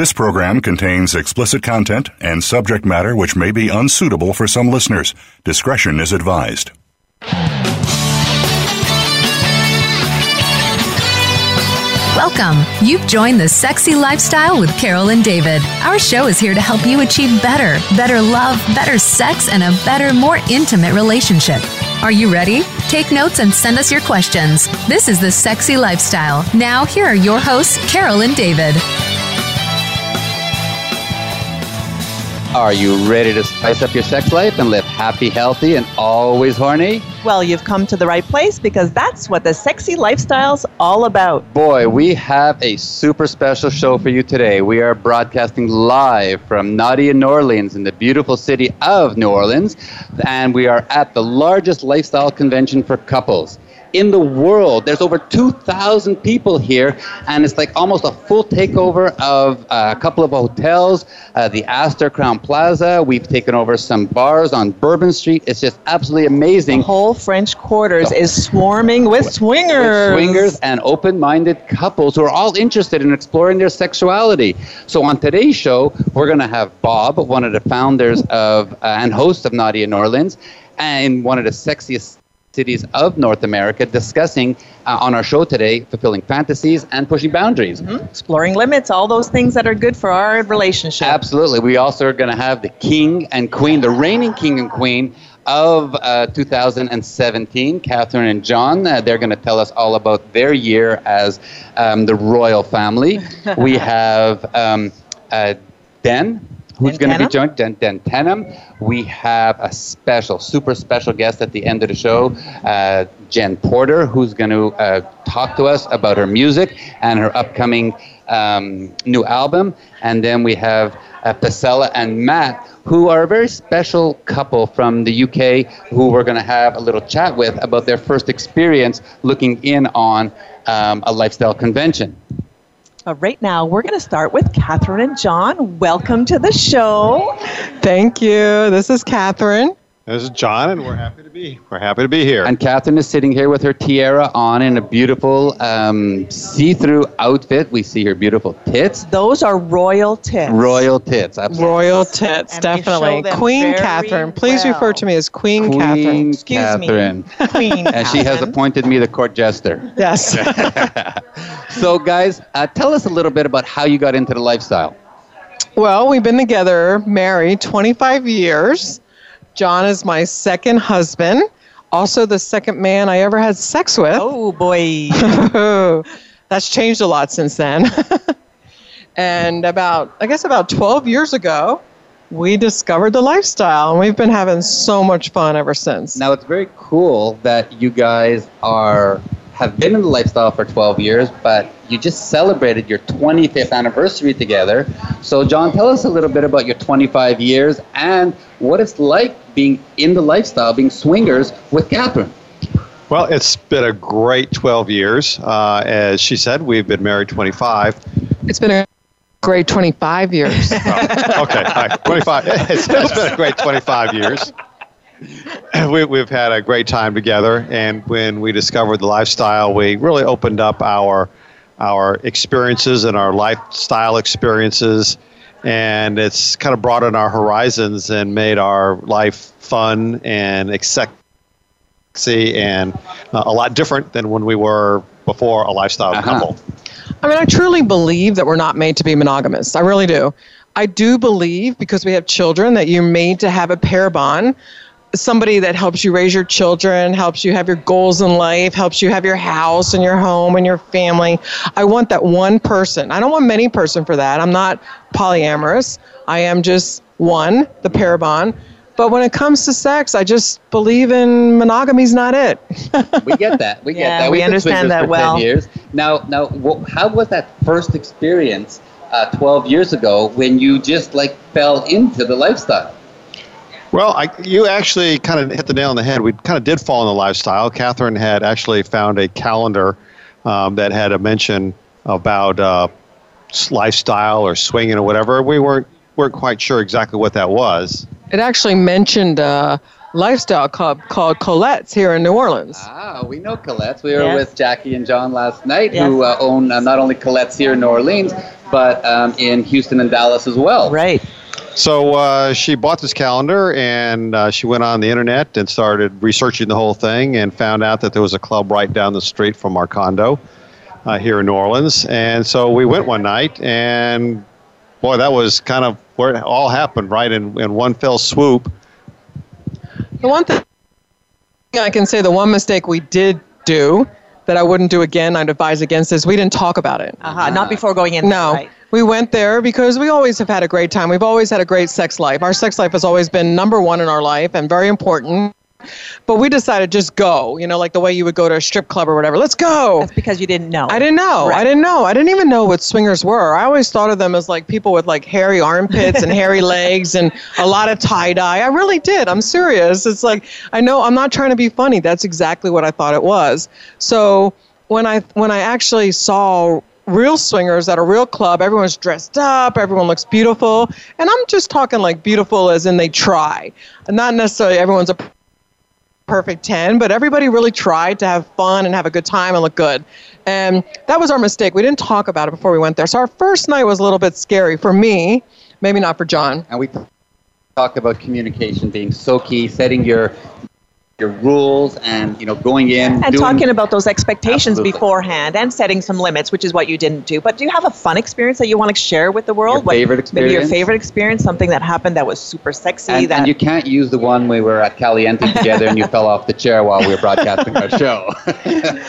This program contains explicit content and subject matter which may be unsuitable for some listeners. Discretion is advised. Welcome. You've joined the Sexy Lifestyle with Carol and David. Our show is here to help you achieve better, better love, better sex, and a better, more intimate relationship. Are you ready? Take notes and send us your questions. This is the Sexy Lifestyle. Now, here are your hosts, Carol and David. Are you ready to spice up your sex life and live happy, healthy, and always horny? Well, you've come to the right place because that's what the sexy lifestyle's all about. Boy, we have a super special show for you today. We are broadcasting live from Naughty in, New Orleans, in the beautiful city of New Orleans, and we are at the largest lifestyle convention for couples in the world. There's over 2,000 people here, and it's like almost a full takeover of uh, a couple of hotels, uh, the Astor Crowne Plaza. We've taken over some bars on Bourbon Street. It's just absolutely amazing. The whole French Quarters is swarming with swingers. With swingers and open minded couples who are all interested in exploring their sexuality. So, on today's show, we're going to have Bob, one of the founders of uh, and hosts of Naughty in New Orleans, and one of the sexiest cities of North America discussing uh, on our show today fulfilling fantasies and pushing boundaries. Mm-hmm. Exploring limits, all those things that are good for our relationship. Absolutely. We also are going to have the king and queen, the reigning king and queen of uh, 2017, Catherine and John. Uh, they're going to tell us all about their year as um, the royal family. we have um, uh, Den, who's going to be joined, Den, Den Tenham. We have a special, super special guest at the end of the show, uh, Jen Porter, who's going to uh, talk to us about her music and her upcoming um, new album. And then we have uh, Pasella and Matt, who are a very special couple from the UK who we're going to have a little chat with about their first experience looking in on um, a lifestyle convention. Uh, right now, we're going to start with Catherine and John. Welcome to the show. Thank you. This is Catherine. This is John, and we're happy to be we're happy to be here. And Catherine is sitting here with her tiara on in a beautiful um, see-through outfit. We see her beautiful tits. Those are royal tits. Royal tits, absolutely. Royal tits, And definitely. Queen Catherine. Please well. refer to me as Queen, Queen Catherine. Excuse Catherine. me. Queen and she has appointed me the court jester. Yes. So, guys, uh, tell us a little bit about how you got into the lifestyle. well, we've been together, married 25 years. John is my second husband, also the second man I ever had sex with. Oh, boy. That's changed a lot since then. and about, I guess, about 12 years ago, we discovered the lifestyle, and we've been having so much fun ever since. Now, it's very cool that you guys are have been in the lifestyle for 12 years, but you just celebrated your 25th anniversary together. So, John, tell us a little bit about your 25 years and what it's like being in the lifestyle, being swingers with Catherine. Well, it's been a great 12 years. Uh, as she said, we've been married 25. It's been a great 25 years. Oh, okay, all right, 25. It's, it's been a great 25 years. We, we've had a great time together, and when we discovered the lifestyle, we really opened up our our experiences and our lifestyle experiences, and it's kind of broadened our horizons and made our life fun and sexy and uh, a lot different than when we were before a lifestyle Uh-huh. couple. I mean, I truly believe that we're not made to be monogamous. I really do. I do believe because we have children that you're made to have a pair bond. Somebody that helps you raise your children, helps you have your goals in life, helps you have your house and your home and your family. I want that one person. I don't want many person for that. I'm not polyamorous. I am just one, the pair bond. But when it comes to sex, I just believe in monogamy's not it. We get that. We get Yeah, that. we We've been understand that for 10 well. years. Now, now, how was that first experience uh, 12 years ago when you just like fell into the lifestyle? Well, I, you actually kind of hit the nail on the head. We kind of did fall in the lifestyle. Catherine had actually found a calendar um, that had a mention about uh, lifestyle or swinging or whatever. We weren't weren't quite sure exactly what that was. It actually mentioned a lifestyle club called Colette's here in New Orleans. Ah, we know Colette's. We were Yes. with Jackie and John last night, Yes. who uh, own uh, not only Colette's here in New Orleans, but um, in Houston and Dallas as well. Right. So uh, she bought this calendar and uh, she went on the internet and started researching the whole thing and found out that there was a club right down the street from our condo uh, here in New Orleans. And so we went one night and boy, that was kind of where it all happened, right? In, in one fell swoop. The one thing I can say, the one mistake we did do that I wouldn't do again, I'd advise against is we didn't talk about it. Uh-huh. Not before going in. No. Right. We went there because we always have had a great time. We've always had a great sex life. Our sex life has always been number one in our life and very important. But we decided just go, you know, like the way you would go to a strip club or whatever. Let's go. That's because you didn't know. I didn't know. Right. I didn't know. I didn't even know what swingers were. I always thought of them as like people with like hairy armpits and hairy legs and a lot of tie dye. I really did. I'm serious. It's like I know I'm not trying to be funny. That's exactly what I thought it was. So when I when I actually saw real swingers at a real club, everyone's dressed up, everyone looks beautiful, and I'm just talking like beautiful as in they try. Not necessarily everyone's a perfect 10, but everybody really tried to have fun and have a good time and look good. And that was our mistake. We didn't talk about it before we went there. So our first night was a little bit scary for me, maybe not for John. And we talked about communication being so key, setting your your rules and you know going in and doing- talking about those expectations Absolutely. beforehand and setting some limits, which is what you didn't do. But do you have a fun experience that you want to share with the world? Your What- favorite Maybe your favorite experience, something that happened that was super sexy. and, that and you can't use the one we were at Caliente together and you fell off the chair while we were broadcasting our show.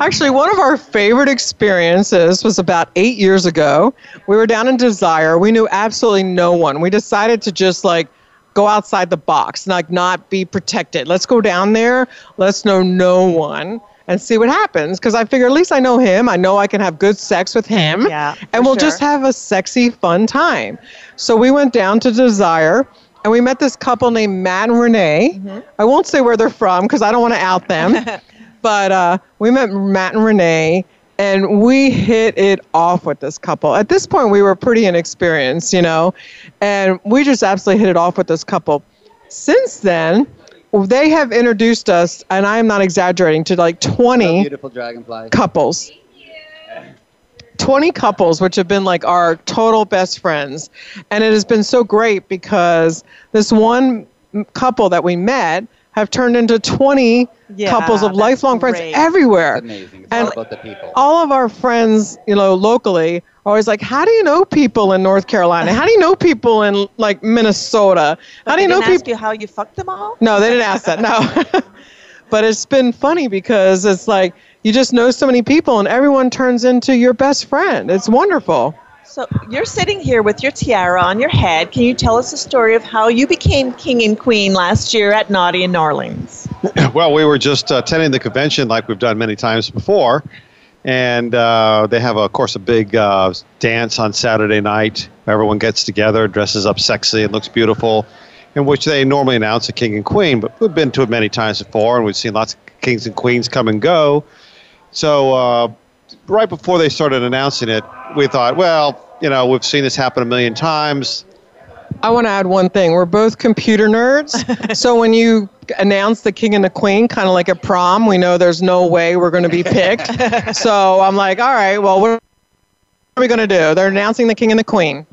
Actually, one of our favorite experiences was about eight years ago. We were down in Desire. We knew absolutely no one. We decided to just like go outside the box, like not be protected. Let's go down there. Let's know no one and see what happens. Because I figure at least I know him. I know I can have good sex with him. Yeah, And we'll just have a sexy, fun time. So we went down to Desire. And we met this couple named Matt and Renee. Mm-hmm. I won't say where they're from because I don't want to out them. but uh, we met Matt and Renee, and we hit it off with this couple. At this point, we were pretty inexperienced, you know, and we just absolutely hit it off with this couple. Since then, they have introduced us, and I am not exaggerating, to like 20 Beautiful dragonfly. couples. 20 couples, which have been like our total best friends. And it has been so great because this one couple that we met have turned into 20 Yeah, couples of that's lifelong friends everywhere. It's amazing. It's And all about the people. all of our friends, you know, locally are always like, how do you know people in North Carolina? How do you know people in like Minnesota? How do you know didn't ask people? you how you fucked them all? No, they didn't ask that. No. but it's been funny because it's like you just know so many people and everyone turns into your best friend. It's wonderful. So you're sitting here with your tiara on your head. Can you tell us the story of how you became king and queen last year at Naughty in New Orleans? Well, we were just uh, attending the convention like we've done many times before. And uh, they have, of course, a big uh, dance on Saturday night. Everyone gets together, dresses up sexy, and looks beautiful, in which they normally announce a king and queen. But we've been to it many times before, and we've seen lots of kings and queens come and go. So, uh, right before they started announcing it, we thought, well, you know, we've seen this happen a million times. I want to add one thing. We're both computer nerds. so when you announce the king and the queen, kind of like a prom, we know there's no way we're going to be picked. so I'm like, all right, well, what are we going to do? They're announcing the king and the queen.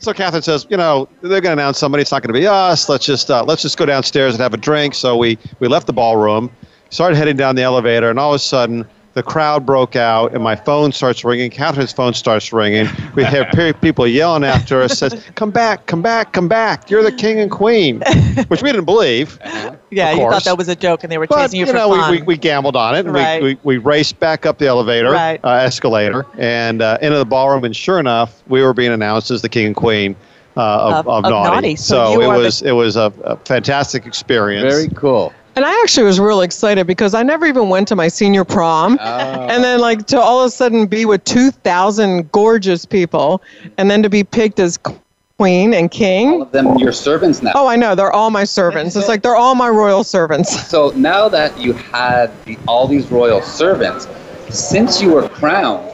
So Catherine says, you know, they're going to announce somebody. It's not going to be us. Let's just uh, let's just go downstairs and have a drink. So we we left the ballroom, started heading down the elevator, and all of a sudden the crowd broke out, and my phone starts ringing. Catherine's phone starts ringing. We hear people yelling after us, says, "Come back, come back, come back! You're the king and queen," which we didn't believe. Yeah, you thought that was a joke and they were But chasing you, you for know, fun. we, we, we gambled on it. And Right. we, we, we raced back up the elevator, Right. uh, escalator, and uh, into the ballroom. And sure enough, we were being announced as the king and queen uh, of, Of- of, of Naughty. Naughty. So So, it are the- was it was a, a fantastic experience. Very cool. And I actually was real excited because I never even went to my senior prom. Oh. And then, like, to all of a sudden be with 2,000 gorgeous people and then to be picked as queen and All king. of them your servants now. Oh, I know. They're all my servants. It's like they're all my royal servants. So now that you had the, all these royal servants, since you were crowned,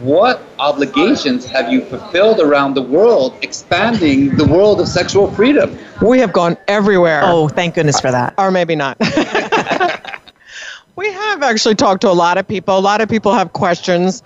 what obligations have you fulfilled around the world, expanding the world of sexual freedom? We have gone everywhere. oh, thank goodness for that. Or maybe not. we have actually talked to a lot of people. A lot of people have questions.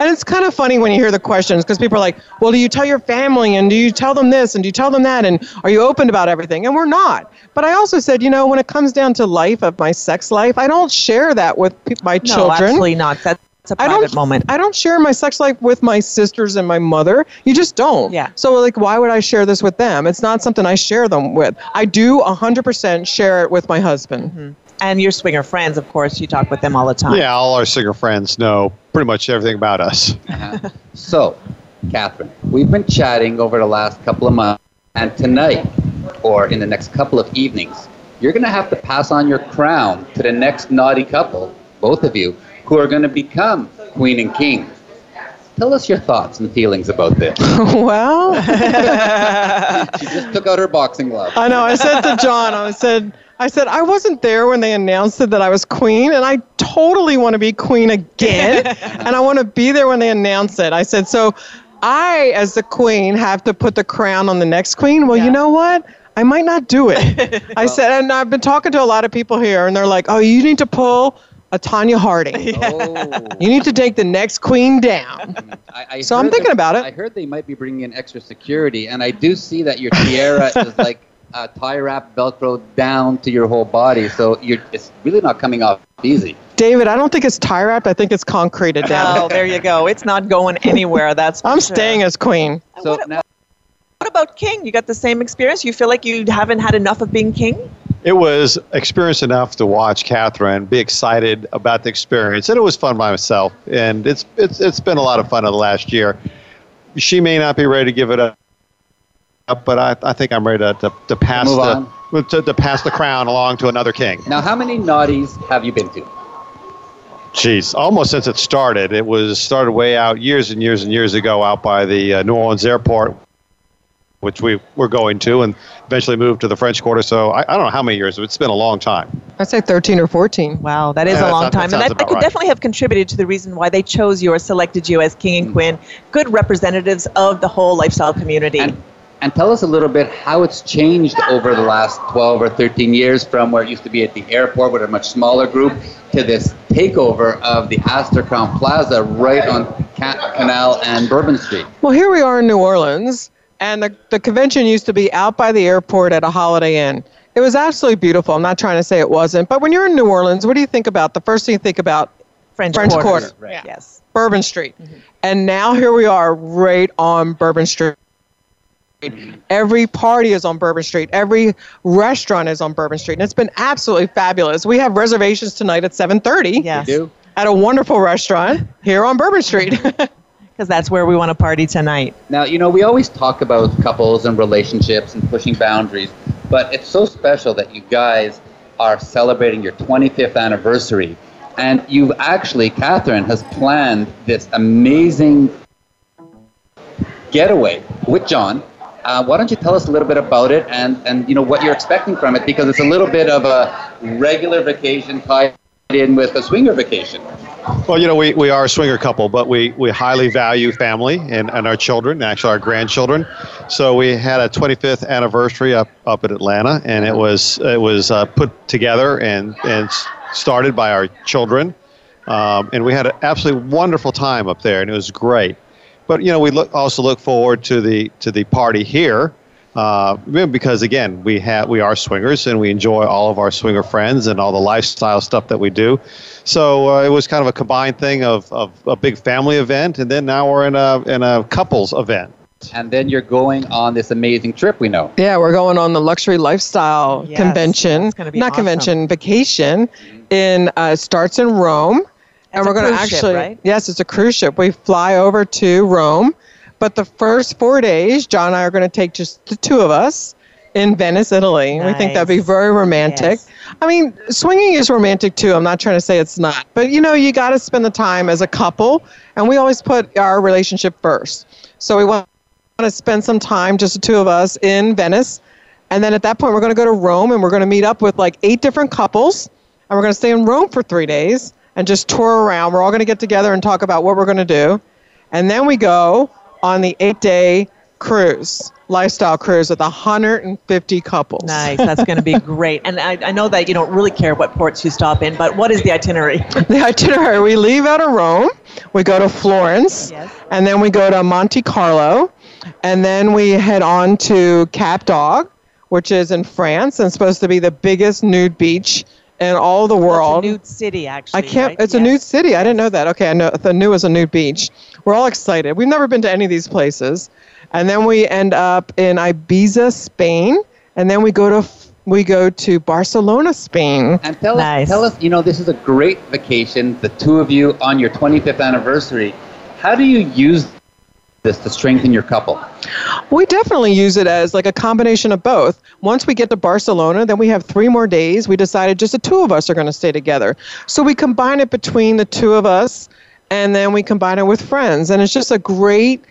And it's kind of funny when you hear the questions because people are like, well, do you tell your family and do you tell them this and do you tell them that and are you open about everything? And we're not. But I also said, you know, when it comes down to life of my sex life, I don't share that with pe- my No, children. absolutely not. That's a I private don't, moment. I don't share my sex life with my sisters and my mother. You just don't. Yeah. So, like, why would I share this with them? It's not something I share them with. I do 100% share it with my husband. Mm-hmm. and your swinger friends, of course, you talk with them all the time. Yeah, all our swinger friends know pretty much everything about us. Uh-huh. So, Catherine, we've been chatting over the last couple of months, and tonight, or in the next couple of evenings, you're going to have to pass on your crown to the next naughty couple, both of you, who are going to become queen and king. Tell us your thoughts and feelings about this. well, She just took out her boxing glove. I know. I said to John, I said, I said I wasn't there when they announced it that I was queen, and I totally want to be queen again, and I want to be there when they announce it. I said, so I, as the queen, have to put the crown on the next queen. Well, Yeah. you know what? I might not do it. I said, and I've been talking to a lot of people here, and they're like, oh, you need to pull a Tonya Harding. Oh. You need to take the next queen down. Mm-hmm. I, I So I'm thinking that- about it. I heard they might be bringing in extra security, and I do see that your tiara is like a tie wrap Velcro down to your whole body, so you're it's really not coming off easy. David, I don't think it's tie wrapped. I think it's concreted down. Oh, there you go. It's not going anywhere. That's I'm sure. staying as queen. So What- now, What about king? You got the same experience? You feel like you haven't had enough of being king? It was experience enough to watch Catherine be excited about the experience, and it was fun by myself. And it's it's it's been a lot of fun in the last year. She may not be ready to give it up, but I, I think I'm ready to, to, to pass Move the to, to pass the crown along to another king. now, how many naughties have you been to? Jeez, almost since it started. It was started way out years and years and years ago out by the uh, New Orleans airport, which we were going to, and eventually moved to the French Quarter. So I, I don't know how many years, but it's been a long time. I'd say 13 or 14. Wow, that is Yeah, a that long sounds- that time. and that, that could right. definitely have contributed to the reason why they chose you or selected you as king and hmm. queen. Good representatives of the whole lifestyle community. And, and tell us a little bit how it's changed over the last 12 or 13 years from where it used to be at the airport with a much smaller group to this takeover of the Astor Crowne Plaza right on Ca- Canal and Bourbon Street. Well, here we are in New Orleans, and the, the convention used to be out by the airport at a Holiday Inn. It was absolutely beautiful. I'm not trying to say it wasn't, but when you're in New Orleans, what do you think about? The first thing you think about French, French Quarter. Quarter. Right. Yes. Bourbon Street. Mm-hmm. And now here we are right on Bourbon Street. Every party is on Bourbon Street. Every restaurant is on Bourbon Street. And it's been absolutely fabulous. We have reservations tonight at 7:30 Yes. Do? at a wonderful restaurant here on Bourbon Street. Because that's where we want to party tonight. Now, you know, we always talk about couples and relationships and pushing boundaries, but it's so special that you guys are celebrating your 25th anniversary. And you've actually, Catherine has planned this amazing getaway with John. Uh, why don't you tell us a little bit about it and, and you know what you're expecting from it because it's a little bit of a regular vacation tied in with a swinger vacation. Well, you know, we, we are a swinger couple, but we, we highly value family and, and our children, actually our grandchildren. So we had a 25th anniversary up, up in Atlanta, and it was it was uh, put together and, and started by our children. Um, and we had an absolutely wonderful time up there, and it was great. But you know, we look, also look forward to the to the party here, uh, because again, we have we are swingers, and we enjoy all of our swinger friends and all the lifestyle stuff that we do. So uh, it was kind of a combined thing of, of a big family event, and then now we're in a in a couples event. And then you're going on this amazing trip, we know. Yeah, we're going on the luxury lifestyle Yes, convention. that's be not awesome. convention, vacation. In uh, starts in Rome, It's and we're going to cruise ship, actually. right? Yes, it's a cruise ship. We fly over to Rome, but the first four days, John and I are going to take just the two of us in Venice, Italy. We think that'd be very romantic. Yes. I mean, swinging is romantic too. I'm not trying to say it's not, but you know, you got to spend the time as a couple, and we always put our relationship first. So we want to spend some time, just the two of us, in Venice, and then at that point, we're going to go to Rome, and we're going to meet up with like eight different couples, and we're going to stay in Rome for three days and just tour around. We're all going to get together and talk about what we're going to do, and then we go on the eight-day cruise. lifestyle cruise with 150 couples. Nice. That's going to be great. And I, I know that you don't really care what ports you stop in, but what is the itinerary? The itinerary we leave out of Rome, we go to Florence, Yes. and then we go to Monte Carlo, and then we head on to Cap d'Agde, which is in France and supposed to be the biggest nude beach in all the world. It's a nude city, actually. I can't. right? It's a nude city. I didn't know that. Okay, I know. the new is a nude beach. We're all excited. We've never been to any of these places, and then we end up in Ibiza, Spain, and then we go to we go to Barcelona, Spain. And tell Nice. us, tell us, you know, this is a great vacation, the two of you on your 25th anniversary. How do you use this to strengthen your couple? We definitely use it as like a combination of both. Once we get to Barcelona, then we have three more days. We decided just the two of us are going to stay together. So we combine it between the two of us and then we combine it with friends. And it's just a great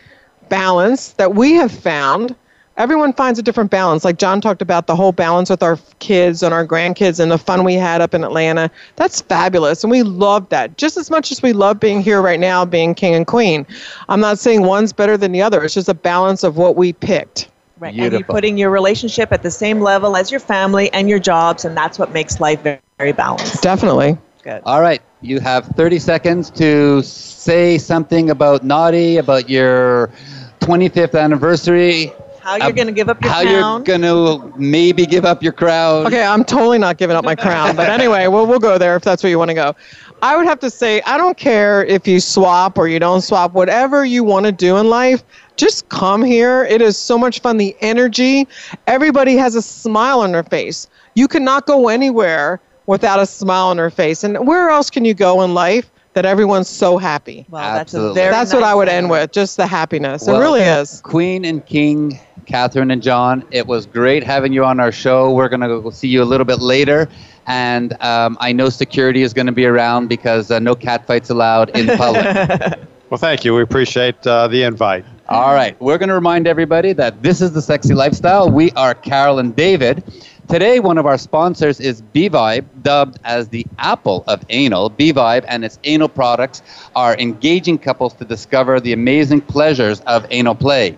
balance that we have found. Everyone finds a different balance. Like John talked about the whole balance with our kids and our grandkids and the fun we had up in Atlanta. That's fabulous. And we love that just as much as we love being here right now, being king and queen. I'm not saying one's better than the other. It's just a balance of what we picked. Right. And you're putting your relationship at the same level as your family and your jobs, and that's what makes life very, very balanced. Definitely. Good. All right, you have 30 seconds to say something about Naughty, about your 25th anniversary, How you're going to give up your crown. how crown. you're going to maybe give up your crown. Okay, I'm totally not giving up my crown. But anyway, we'll, we'll go there if that's where you want to go. I would have to say, I don't care if you swap or you don't swap, whatever you want to do in life, just come here. It is so much fun. The energy, everybody has a smile on their face. You cannot go anywhere without a smile on her face. And where else can you go in life that everyone's so happy? well, that's Absolutely. That's what I would end with, just the happiness. Well, it really is. Queen and King, Catherine and John, it was great having you on our show. We're going to see you a little bit later. And um, I know security is going to be around because uh, no catfights allowed in public. Well, thank you. We appreciate uh, the invite. All right, we're going to remind everybody that this is the sexy lifestyle. We are Carol and David. Today, one of our sponsors is B-Vibe, dubbed as the Apple of Anal. B-Vibe and its anal products are engaging couples to discover the amazing pleasures of anal play.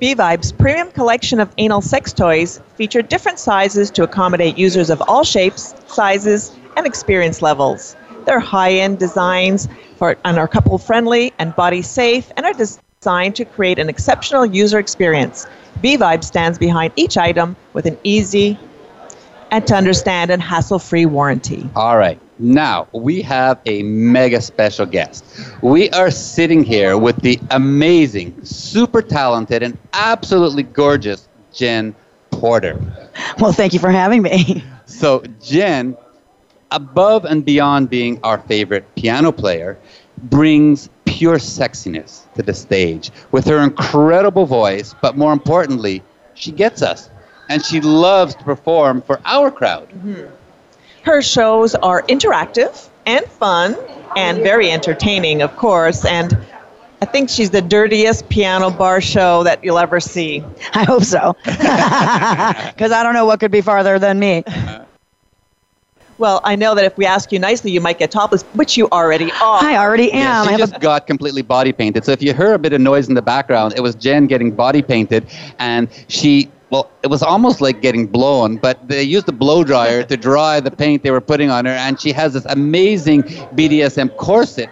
B-Vibe's premium collection of anal sex toys feature different sizes to accommodate users of all shapes, sizes, and experience levels. They're high-end designs for, and are couple-friendly and body-safe and are designed to create an exceptional user experience. B-Vibe stands behind each item with an easy and to understand and hassle-free warranty. All right. Now, we have a mega special guest. We are sitting here with the amazing, super talented, and absolutely gorgeous Jen Porter. Well, thank you for having me. So, Jen, above and beyond being our favorite piano player, brings pure sexiness to the stage with her incredible voice, but more importantly, she gets us. And she loves to perform for our crowd. Mm-hmm. Her shows are interactive and fun and very entertaining, of course. And I think she's the dirtiest piano bar show that you'll ever see. I hope so. Because I don't know what could be farther than me. Uh-huh. Well, I know that if we ask you nicely, you might get topless, which you already are. I already am. I she have just a, got completely body painted. So if you heard a bit of noise in the background, it was Jen getting body painted, and she. Well, it was almost like getting blown, but they used a blow dryer to dry the paint they were putting on her, and she has this amazing BDSM corset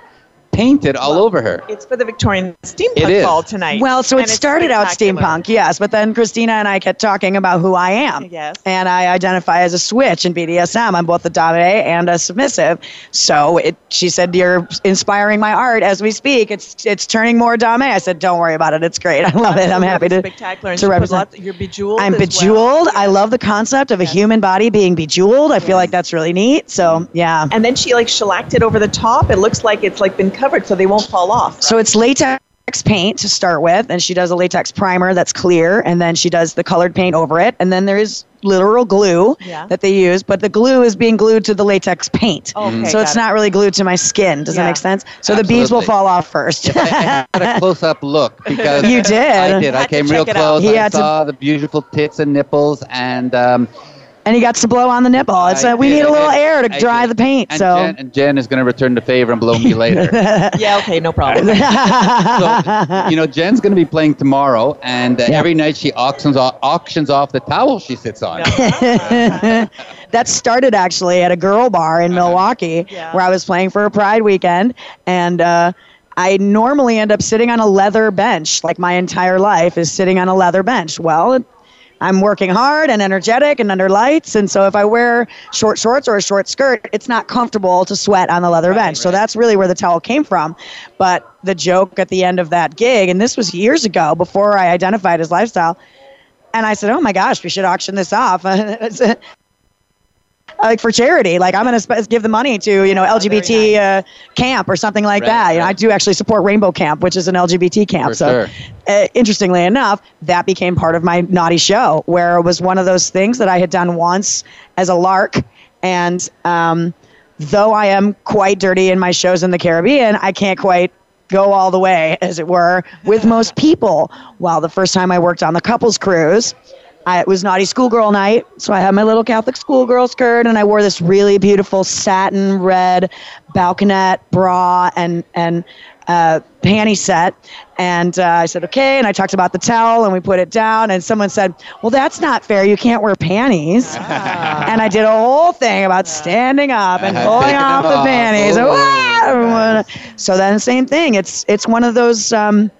painted all over her. It's for the Victorian Steampunk It is. Ball tonight. well, so it started out steampunk, yes, but then Christina and I kept talking about who I am. Yes. And I identify as a switch in BDSM. I'm both a dominant and a submissive. So it, she said, "You're inspiring my art as we speak. It's it's turning more dame." I said, "Don't worry about it. It's great. I love it. I'm happy to spectacular. To represent." lots- you're bejeweled. I'm as well. bejeweled. I love the concept of a human body being bejeweled. I feel like that's really neat. So yeah. And then she like shellacked it over the top. It looks like it's like been covered, so they won't fall off. So it's latex paint to start with, and she does a latex primer that's clear, and then she does the colored paint over it, and then there is literal glue Yeah. that they use, but the glue is being glued to the latex paint. Okay, so it's it. not really glued to my skin. Does Yeah. that make sense? So the beads will fall off first. I, I had a close-up look because You did. I did. I Had to came real close. He I had to- saw the beautiful tits and nipples, and um, and he got to blow on the nipple. It's I uh, we did, need a I little did, air to I dry did. the paint. And so Jen, and Jen is going to return the favor and blow me later. Yeah, okay, no problem. so, you know, Jen's going to be playing tomorrow, and uh, Yeah. every night she auctions off, auctions off the towel she sits on. that started actually at a girl bar in Milwaukee Yeah. where I was playing for a Pride weekend, and uh, I normally end up sitting on a leather bench. Like my entire life is sitting on a leather bench. Well. I'm working hard and energetic and under lights, and so if I wear short shorts or a short skirt, it's not comfortable to sweat on the leather bench. So that's really where the towel came from. But the joke at the end of that gig, and this was years ago before I identified as lifestyle, and I said, "Oh my gosh, we should auction this off." like for charity, like I'm going to sp- give the money to you know LGBT uh, camp or something like Right, that. You know, I do actually support Rainbow Camp, which is an LGBT camp. For so, sure. uh, interestingly enough, that became part of my naughty show, where it was one of those things that I had done once as a lark, and um, though I am quite dirty in my shows in the Caribbean, I can't quite go all the way, as it were, with most people. Well, the first time I worked on the couples cruise, I, it was naughty schoolgirl night, so I had my little Catholic schoolgirl skirt, and I wore this really beautiful satin red balconette bra and and uh, panty set. And uh, I said, okay. And I talked about the towel, and we put it down. And someone said, well, that's not fair. You can't wear panties. and I did a whole thing about standing up and pulling off the off. panties. Oh. Ah, everyone- So then, same thing. It's it's one of those. Um,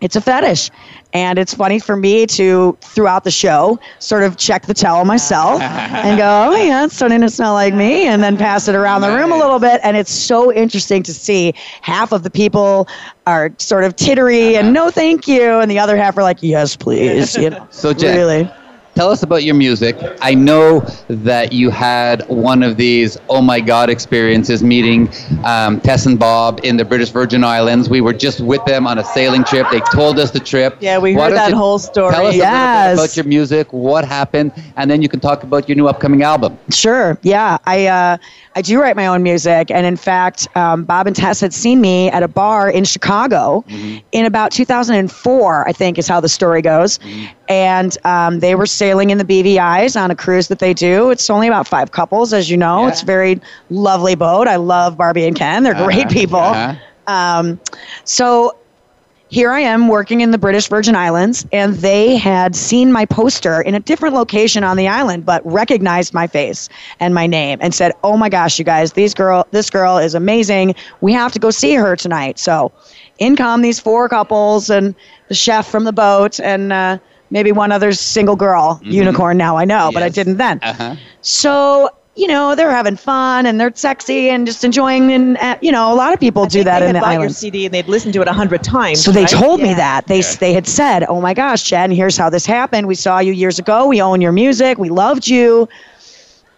it's a fetish. And it's funny for me to, throughout the show, sort of check the towel myself and go, oh, yeah, it's starting to smell like me, and then pass it around the room a little bit. And it's so interesting to see half of the people are sort of tittery and uh-huh. no thank you, and the other half are like, yes, please. You know, So, Jen, really. Tell us about your music. I know that you had one of these oh my god experiences meeting um, Tess and Bob in the British Virgin Islands. We were just with them on a sailing trip. They told us the trip. Yeah, we Why heard that whole story. Tell us a Yes. about your music, what happened, and then you can talk about your new upcoming album. Sure. Yeah, I uh, I do write my own music, and in fact, um, Bob and Tess had seen me at a bar in Chicago in about 2004. I think is how the story goes, and um, they were sailing in the BVI's on a cruise that they do. It's only about five couples, as you know. Yeah. It's a very lovely boat. I love Barbie and Ken. They're great Uh-huh, people. uh-huh. Um, so here I am working in the British Virgin Islands, and they had seen my poster in a different location on the island, but recognized my face and my name and said, "Oh my gosh, you guys, these girl, this girl is amazing. We have to go see her tonight." So, in come these four couples and the chef from the boat and uh, maybe one other single girl, unicorn. Now I know, but I didn't then. Uh-huh. So. You know they're having fun and they're sexy and just enjoying and uh, you know a lot of people I do that they in had the bought your. CD and they'd listened to it a hundred times. So they right? told me that. They they had said, "Oh my gosh, Jen, here's how this happened. We saw you years ago. We own your music. We loved you."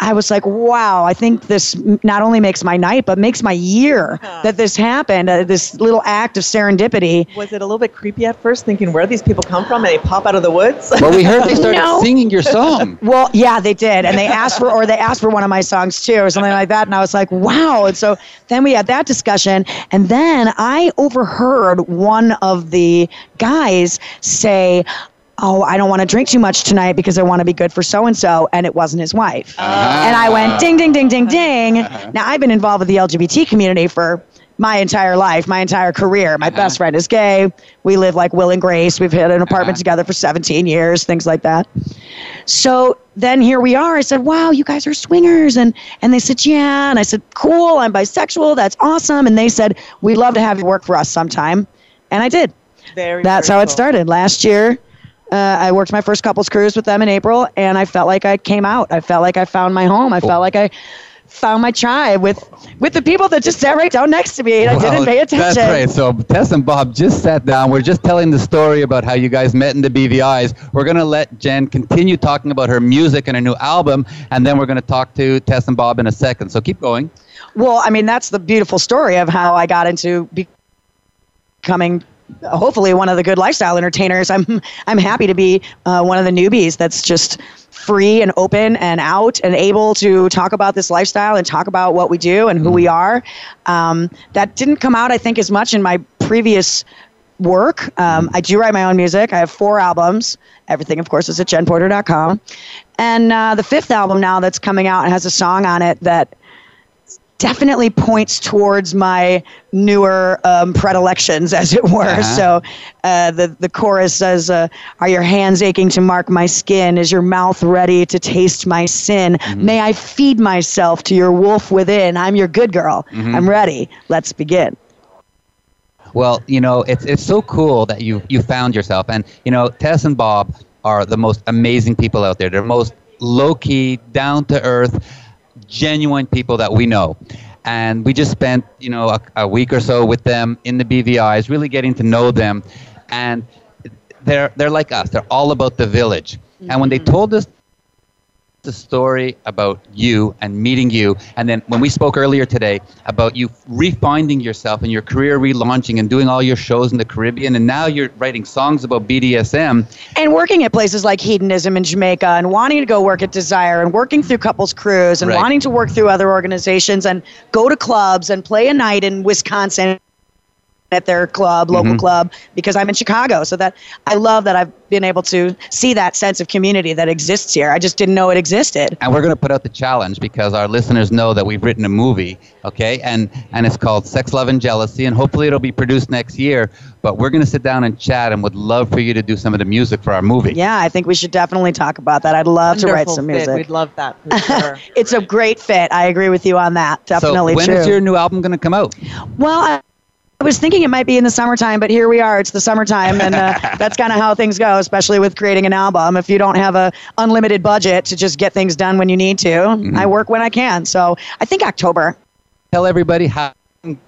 I was like, "Wow, I think this not only makes my night, but makes my year that this happened. Uh, this little act of serendipity." Was it a little bit creepy at first, thinking where these people come from and they pop out of the woods? Well, we heard they started No. singing your song. Well, yeah, they did, and they asked for, or they asked for one of my songs too, or something like that. And I was like, wow. And so then we had that discussion, and then I overheard one of the guys say. Oh, I don't want to drink too much tonight because I want to be good for so and so, and it wasn't his wife. And I went ding, ding, ding, ding, ding. Now I've been involved with the LGBT community for my entire life, my entire career. My best friend is gay. We live like Will and Grace. We've had an apartment Uh-huh. together for 17 years, things like that. So then here we are. I said, "Wow, you guys are swingers," and and they said, "Yeah." And I said, "Cool, I'm bisexual. That's awesome." And they said, "We'd love to have you work for us sometime," and I did. Very, That's very how it started. Last year, uh, I worked my first couples cruise with them in April, and I felt like I came out. I felt like I found my home. I felt like I found my tribe with with the people that just sat right down next to me, and I didn't pay attention. That's right. So Tess and Bob just sat down. We're just telling the story about how you guys met in the BVI's. We're going to let Jen continue talking about her music and her new album, and then we're going to talk to Tess and Bob in a second. So keep going. Well, I mean, that's the beautiful story of how I got into becoming hopefully one of the good lifestyle entertainers. I'm I'm happy to be uh, one of the newbies that's just free and open and out and able to talk about this lifestyle and talk about what we do and who we are. Um, that didn't come out, I think, as much in my previous work. Um, I do write my own music. I have four albums. Everything, of course, is at jenporter.com. And uh, the fifth album now that's coming out has a song on it that definitely points towards my newer um, predilections, as it were. Uh-huh. So uh, the the chorus says, uh, "Are your hands aching to mark my skin? Is your mouth ready to taste my sin? May I feed myself to your wolf within? I'm your good girl. I'm ready. Let's begin." Well, you know, it's it's so cool that you you found yourself, and you know, Tess and Bob are the most amazing people out there. They're most low key, down to earth, genuine people that we know. And we just spent, you know, a, a week or so with them in the BVI's, really getting to know them. And they're they're like us. They're all about the village. And when they mm-hmm. told us the story about you and meeting you, and then when we spoke earlier today about you refinding yourself and your career relaunching and doing all your shows in the Caribbean, and now you're writing songs about BDSM. and working at places like hedonism in jamaica and wanting to go work at desire and working through couples cruise and Right. wanting to work through other organizations and go to clubs and play a night in wisconsin at their club local Mm-hmm. club because i'm in chicago so that i love that i've been able to see that sense of community that exists here i just didn't know it existed And we're going to put out the challenge because our listeners know that we've written a movie, okay? And and it's called Sex, Love, and Jealousy, and hopefully it'll be produced next year. But we're going to sit down and chat, and would love for you to do some of the music for our movie. yeah i think we should definitely talk about that i'd love to write Wonderful some fit. music We'd love that for sure. it's a great fit i agree with you on that definitely so when true is your new album going to come out? Well, I, I was thinking it might be in the summertime, but here we are. It's the summertime, and uh, that's kind of how things go, especially with creating an album. If you don't have a unlimited budget to just get things done when you need to, Mm-hmm. I work when I can. So I think October. Tell everybody how to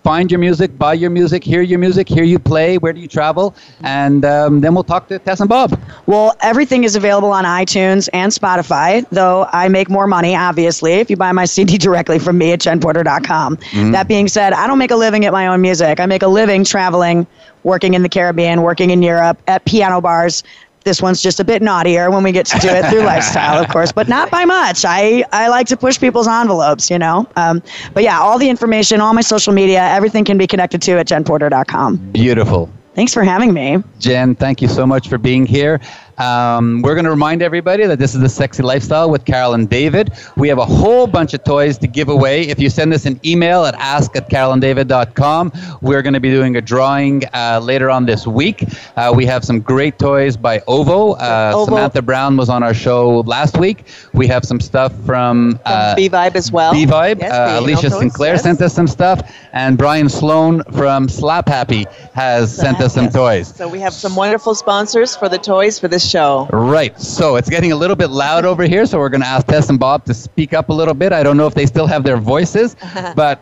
find your music, buy your music, hear your music, hear you play, where do you travel, and um, then we'll talk to Tess and Bob. Well, everything is available on iTunes and Spotify, though I make more money, obviously, if you buy my CD directly from me at jenporter.com. That being said, I don't make a living at my own music. I make a living traveling, working in the Caribbean, working in Europe, at piano bars. This one's just a bit naughtier when we get to do it through lifestyle, of course, but not by much. I, I like to push people's envelopes, you know? Um, but yeah, all the information, all my social media, everything can be connected to at jenporter.com. Beautiful. Thanks for having me. Jen, thank you so much for being here. Um, we're going to remind everybody that this is the Sexy Lifestyle with Carol and David. We have a whole bunch of toys to give away. If you send us an email at ask at carolanddavid.com, we're going to be doing a drawing uh, later on this week. Uh, we have some great toys by OVO. Uh, OVO. Samantha Brown was on our show last week. We have some stuff from, uh, B Vibe as well. B Vibe. Yes, uh, Alicia Sinclair yes. sent us some stuff, and Brian Sloan from Slap Happy has sent us some Yes. toys. So we have some wonderful sponsors for the toys for this show. Right. So it's getting a little bit loud over here, so we're going to ask Tess and Bob to speak up a little bit. I don't know if they still have their voices, but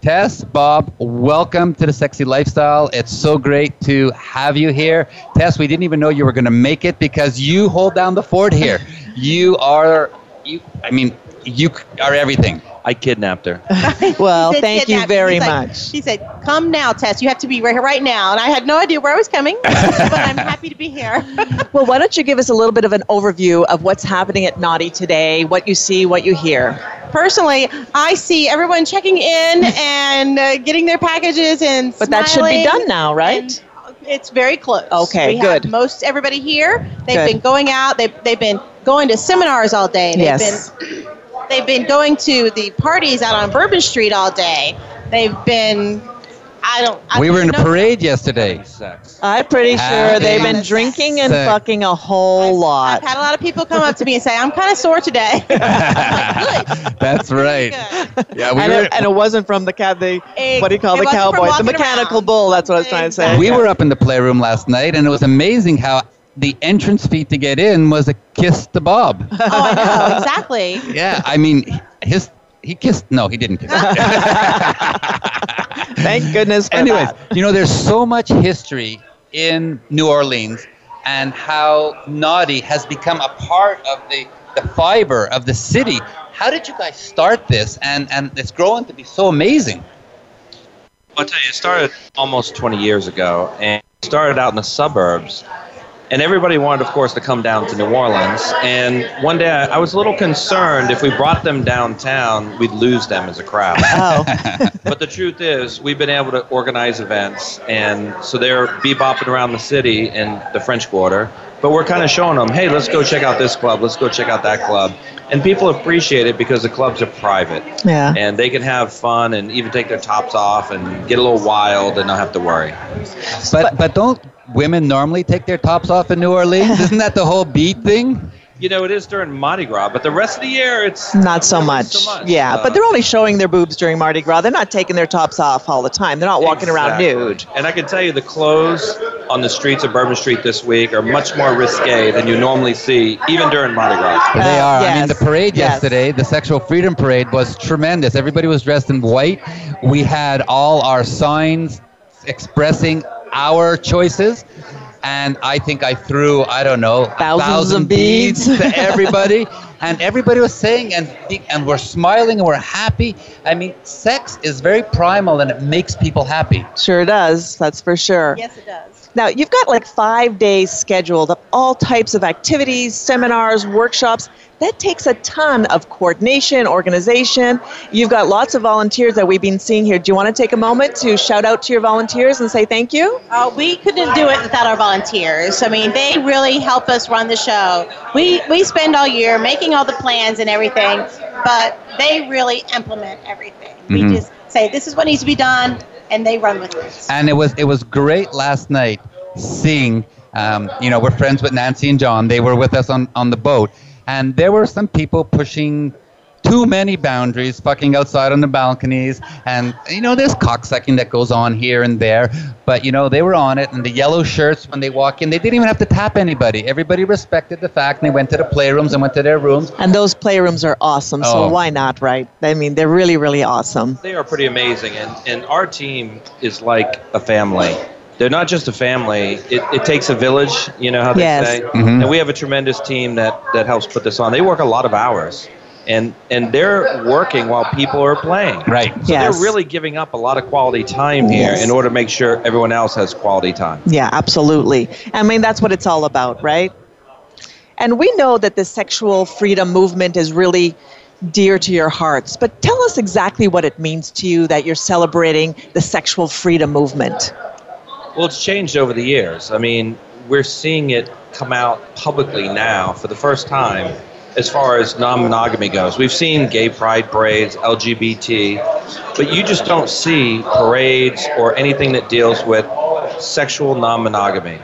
Tess, Bob, welcome to the Sexy Lifestyle. It's so great to have you here. Tess, we didn't even know you were going to make it because you hold down the fort here. you are, you. I mean, you are everything. I kidnapped her. Well, He thank you very like- much. She said, "Come now, Tess. You have to be right, here right now." And I had no idea where I was coming, but I'm happy to be here. Well, why don't you give us a little bit of an overview of what's happening at Naughty today, what you see, what you hear? Personally, I see everyone checking in and uh, getting their packages and. But that should be done now, right? It's very close. Okay, we good. Have most everybody here. They've Good. been going out. They've, they've been going to seminars all day. They've Yes. Been, they've been going to the parties out on Bourbon Street all day. They've been. I don't. I We were in a don't parade yesterday. I'm pretty sure Having they've been sex. drinking and Sex. fucking a whole lot. I've had a lot of people come up to me and say, "I'm kind of sore today." That's right. Yeah, we and, were. it, and it wasn't from the cab. The It- what do you call the wasn't cowboy? The mechanical around. bull. That's what I was trying to say. We were up in the playroom last night, and it was amazing how the entrance fee to get in was a kiss to Bob. oh, I know exactly. yeah, I mean, his he kissed. No, he didn't kiss. Thank goodness. For Anyways, that. you know, there's so much history in New Orleans, and how naughty has become a part of the the fiber of the city. How did you guys start this? And and it's growing to be so amazing. I'll tell you, it started almost 20 years ago, and it started out in the suburbs. And everybody wanted, of course, to come down to New Orleans. And one day I, I was a little concerned if we brought them downtown, we'd lose them as a crowd. Oh, but the truth is, we've been able to organize events, and so they're bebopping around the city in the French Quarter. But we're kind of showing them, hey, let's go check out this club, let's go check out that club, and people appreciate it because the clubs are private, yeah. and they can have fun and even take their tops off and get a little wild and not have to worry. But but don't women normally take their tops off in New Orleans? Isn't that the whole beat thing? You know, it is during Mardi Gras, but the rest of the year, it's Not so much. so much. Yeah, Uh, but they're only showing their boobs during Mardi Gras. They're not taking their tops off all the time. They're not walking around nude. And I can tell you the clothes on the streets of Bourbon Street this week are much more risque than you normally see, even during Mardi Gras. Well, they are. I mean, the parade yes. yesterday, the Sexual Freedom Parade, was tremendous. Everybody was dressed in white. We had all our signs expressing our choices. And I think I threw, I don't know, a Thousands of thousand beads. beads to everybody. and everybody was saying, and, and we're smiling and we're happy. I mean, sex is very primal and it makes people happy. Sure does. That's for sure. Yes, it does. Now, you've got like five days scheduled of all types of activities, seminars, workshops. That takes a ton of coordination, organization. You've got lots of volunteers that we've been seeing here. Do you want to take a moment to shout out to your volunteers and say thank you? Uh, we couldn't do it without our volunteers. I mean, they really help us run the show. We we spend all year making all the plans and everything, but they really implement everything. Mhm. We just say this is what needs to be done, and they run with it. and it was it was great last night seeing um, you know we're friends with nancy and john they were with us on, on the boat and there were some people pushing too many boundaries fucking outside on the balconies and you know there's cocksucking that goes on here and there but you know they were on it and the yellow shirts when they walk in they didn't even have to tap anybody everybody respected the fact and they went to the playrooms and went to their rooms And those playrooms are awesome, so Oh. why not, right? I mean, they're really, really awesome. They are pretty amazing, and, and our team is like a family. They're not just a family. It, it takes a village, you know how they Yes. say. Mhm. And we have a tremendous team that, that helps put this on. They work a lot of hours, and and they're working while people are playing. right So Yes. they're really giving up a lot of quality time here Yes. in order to make sure everyone else has quality time. Yeah, absolutely. I mean, that's what it's all about, right? And we know that the sexual freedom movement is really dear to your hearts, but tell us exactly what it means to you that you're celebrating the sexual freedom movement. Well, it's changed over the years. I mean, we're seeing it come out publicly now for the first time as far as non monogamy goes. We've seen gay pride parades, LGBT, but you just don't see parades or anything that deals with sexual non monogamy.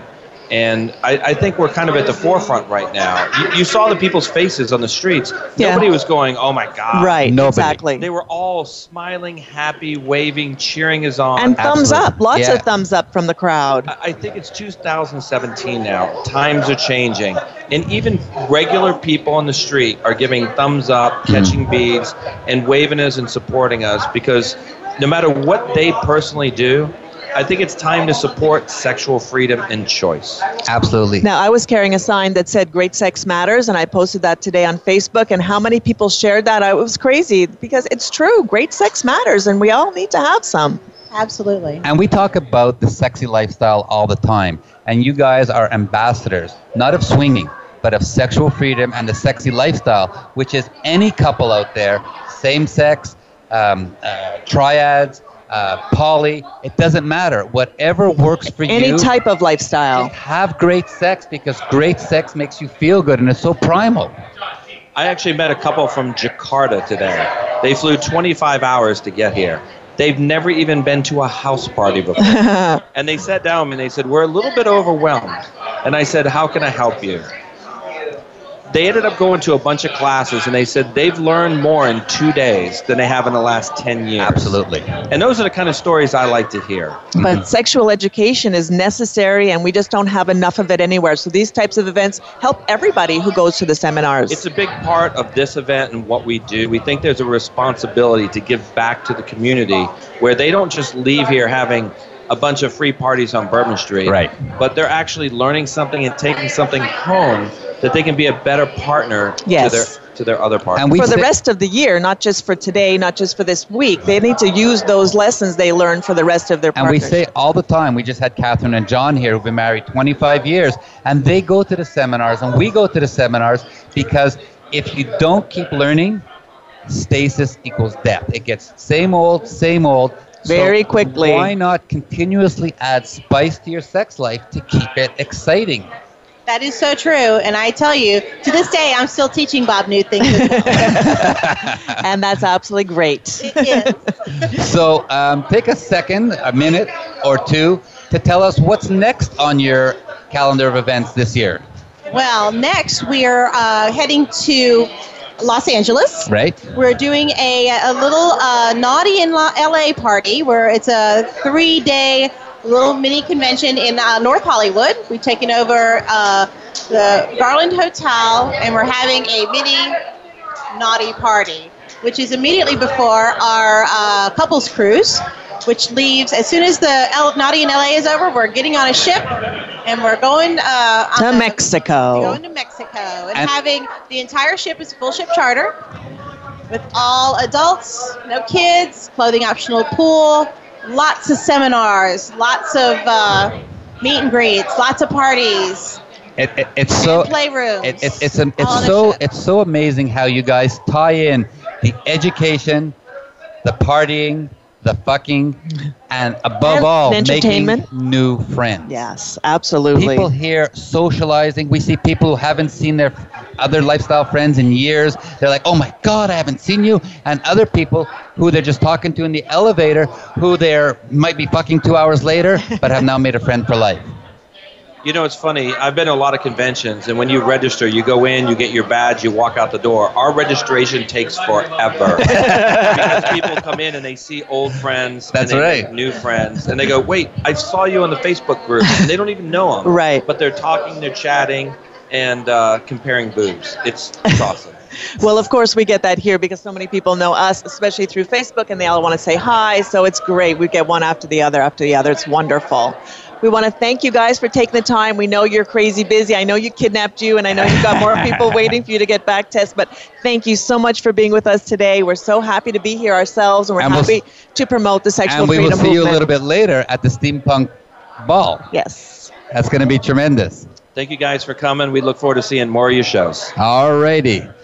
And I, I think we're kind of at the forefront right now. You, you saw the people's faces on the streets. Yeah. Nobody was going, oh my God. right, nobody. exactly. They were all smiling, happy, waving, cheering us on. and thumbs absolutely. up, lots Yeah. of thumbs up from the crowd. I I think it's 2017 now. Times are changing. And even regular people on the street are giving thumbs up, catching beads, and waving us and supporting us because no matter what they personally do, I think it's time to support sexual freedom and choice. absolutely Now, I was carrying a sign that said Great Sex Matters, and I posted that today on Facebook. And how many people shared that? I it was crazy because it's true. Great sex matters, and we all need to have some. Absolutely. And we talk about the sexy lifestyle all the time. And you guys are ambassadors, not of swinging, but of sexual freedom and the sexy lifestyle, which is any couple out there, same sex, um, uh, triads, uh, poly, it doesn't matter. Whatever works for Any you. Any type of lifestyle. have great sex because great sex makes you feel good and it's so primal. I actually met a couple from Jakarta today. They flew 25 hours to get here. They've never even been to a house party before. and they sat down and they said, We're a little bit overwhelmed. And I said, How can I help you? They ended up going to a bunch of classes and they said they've learned more in two days than they have in the last 10 years. Absolutely. And those are the kind of stories I like to hear. But mm-hmm. sexual education is necessary, and we just don't have enough of it anywhere. So these types of events help everybody who goes to the seminars. It's a big part of this event and what we do. We think there's a responsibility to give back to the community where they don't just leave here having a bunch of free parties on Bourbon Street. Right. But they're actually learning something and taking something home that they can be a better partner Yes. to their to their other partners. And we for the say- rest of the year, not just for today, not just for this week. They need to use those lessons they learned for the rest of their And we say all the time, we just had Catherine and John here who've been married 25 years, and they go to the seminars, and we go to the seminars because if you don't keep learning, stasis equals death. It gets same old, same old. So Very quickly. Why not continuously add spice to your sex life to keep it exciting? That is so true. And I tell you, to this day, I'm still teaching Bob new things. as well. and that's absolutely great. It is. So um, take a second, a minute or two, to tell us what's next on your calendar of events this year, Well, next we are uh, heading to Los Angeles. right? We're doing a, a little uh, naughty in La- LA party where it's a three day little mini convention in uh, North Hollywood. We've taken over uh, the Garland Hotel and we're having a mini naughty party, which is immediately before our uh, couples cruise. Which leaves as soon as the L- Naughty in LA is over. We're getting on a ship, and we're going uh, on to the- Mexico. Going to Mexico and, And- having the entire ship is full ship charter with all adults, no kids, clothing optional pool, lots of seminars, lots of uh, meet and greets, lots of parties, It, it, it's so playrooms. it, it, it's all on it's so it's so amazing how you guys tie in the education, the partying, the fucking, and above And all, entertainment. making new friends. Yes, absolutely. People here socializing. We see people who haven't seen their other lifestyle friends in years. They're like, "Oh my God, I haven't seen you," and other people who they're just talking to in the elevator, who they're might be fucking two hours later, but have now made a friend for life. You know, it's funny. I've been to a lot of conventions, and when you register, you go in, you get your badge, you walk out the door. Our registration takes forever because people come in and they see old friends, That's right. new friends, and they go, "Wait, I saw you on the Facebook group," and they don't even know them. Right. But they're talking, they're chatting, and uh, comparing boobs. It's, it's awesome. Well, of course, we get that here because so many people know us, especially through Facebook, and they all want to say hi. So it's great. We get one after the other after the other. It's wonderful. We want to thank you guys for taking the time. We know you're crazy busy. I know you kidnapped you, and I know you've got more people waiting for you to get back Tess. But thank you so much for being with us today. We're so happy to be here ourselves, and we're And we'll happy to promote the sexual freedom movement. and we will freedom see you a little bit later at the steampunk ball. Yes. That's going to be tremendous. Thank you guys for coming. We look forward to seeing more of your shows. Alrighty.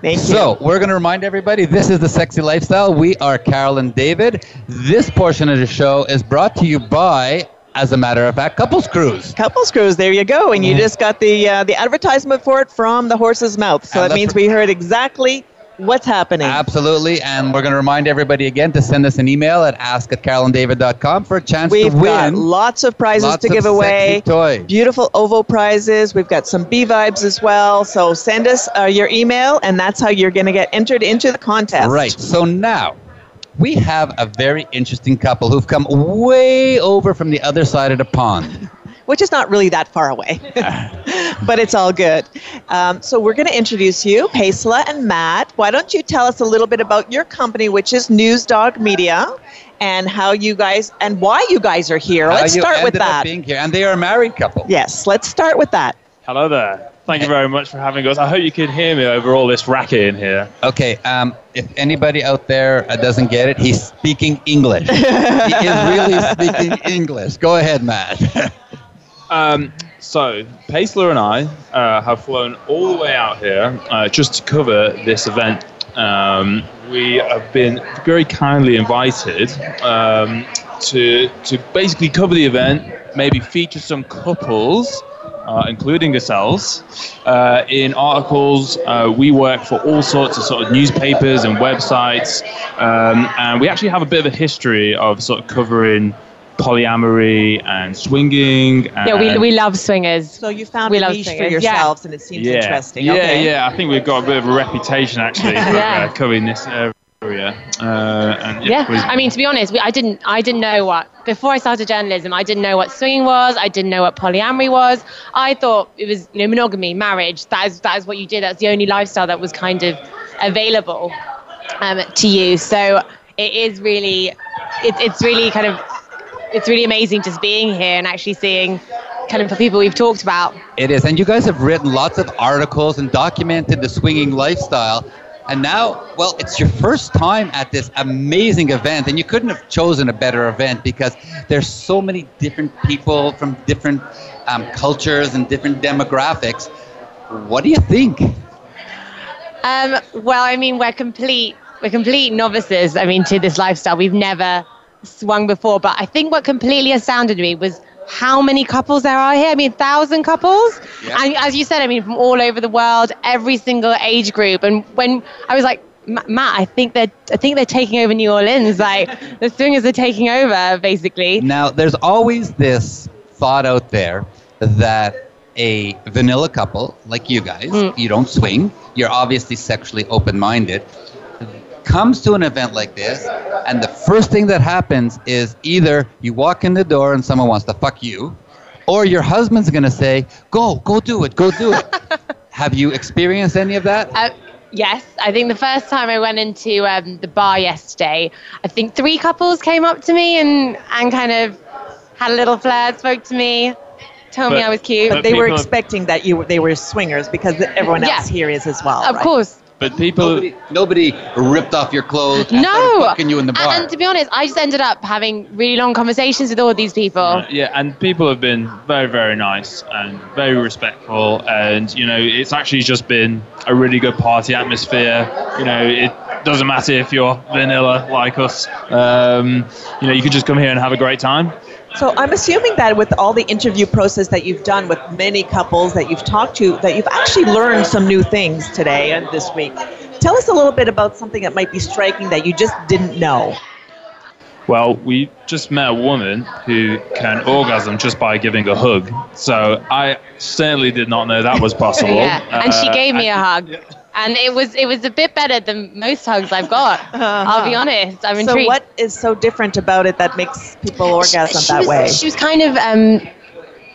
Thank you. So we're going to remind everybody this is the Sexy Lifestyle. We are Carol and David. This portion of the show is brought to you by, as a matter of fact, Couples Cruise. Couples Cruise, there you go. And you just got the uh, the advertisement for it from the horse's mouth. So And that means pr- we heard exactly what's happening. Absolutely. And we're going to remind everybody again to send us an email at ask at carolanddavid.com for a chance We've to got win. lots of prizes lots to give away. toys. Beautiful OVO prizes. We've got some B vibes as well. So send us uh, your email, and that's how you're going to get entered into the contest. Right. So now we have a very interesting couple who've come way over from the other side of the pond. Which is not really that far away, but it's all good. Um, so we're going to introduce you, Paisley and Matt. Why don't you tell us a little bit about your company, which is News Dog Media, and how you guys and why you guys are here. How Let's you start with ended up that. being here. And they are a married couple. Yes, let's start with that. Hello there. Thank you very much for having us. I hope you can hear me over all this racket in here. Okay, um, if anybody out there uh, doesn't get it, he's speaking English. he is really speaking English. Go ahead, Matt. Um, so, Paisley and I uh, have flown all the way out here uh, just to cover this event. Um, we have been very kindly invited um, to to basically cover the event, maybe feature some couples. Uh, including yourselves, uh, in articles. Uh, we work for all sorts of sort of newspapers and websites, um, and we actually have a bit of a history of sort of covering polyamory and swinging. And Yeah, we, we love swingers. So you found We a love niche for swingers, yourselves, and it seems yeah, interesting. Yeah, okay. yeah. I think we've got a bit of a reputation actually for Yeah. uh, covering this area. Uh, and Yeah, we- I mean, to be honest, we, I didn't, I didn't know what before I started journalism. I didn't know what swinging was. I didn't know what polyamory was. I thought it was, you know, monogamy, marriage. That is, that is what you did. That's the only lifestyle that was kind of available um, to you. So it is really, it, it's really kind of it's really amazing just being here and actually seeing kind of the people we've talked about. It is. And you guys have written lots of articles and documented the swinging lifestyle. And now, well, it's your first time at this amazing event, and you couldn't have chosen a better event because there's so many different people from different um, cultures and different demographics. What do you think? Um, well, I mean, we're complete we're complete novices. I mean, to this lifestyle, we've never swung before. But I think what completely astounded me was how many couples there are here. I mean, thousand couples, Yeah. and as you said, I mean, from all over the world, every single age group. And when I was like. Matt, I think they're I think they're taking over New Orleans. Like the swingers are taking over, basically. Now, there's always this thought out there that a vanilla couple like you guys, Mm. you don't swing, you're obviously sexually open minded, comes to an event like this, and the first thing that happens is either you walk in the door and someone wants to fuck you, or your husband's going to say, Go, go do it, go do it. Have you experienced any of that? Uh, yes, I think the first time I went into um, the bar yesterday, I think three couples came up to me and, and kind of had a little flirt, spoke to me, told me I was cute. but But they were expecting that you they were swingers because everyone Yeah. else here is as well. of right? course. But people, Nobody, nobody ripped off your clothes and No. fucking you in the bar. And, and to be honest, I just ended up having really long conversations with all these people. yeah, and people have been very, very nice and very respectful, and you know, it's actually just been a really good party atmosphere. You know, it doesn't matter if you're vanilla like us. Um, you know, you can just come here and have a great time. So I'm assuming that with all the interview process that you've done with many couples that you've talked to, that you've actually learned some new things today and this week. Tell us a little bit about something that might be striking that you just didn't know. Well, we just met a woman who can orgasm just by giving a hug. So I certainly did not know that was possible. Yeah, and she Uh, gave me a and- hug. And it was it was a bit better than most hugs I've got. I'll be honest. I'm Uh-huh. So what is so different about it that makes people orgasm she that was, way? She was kind of um,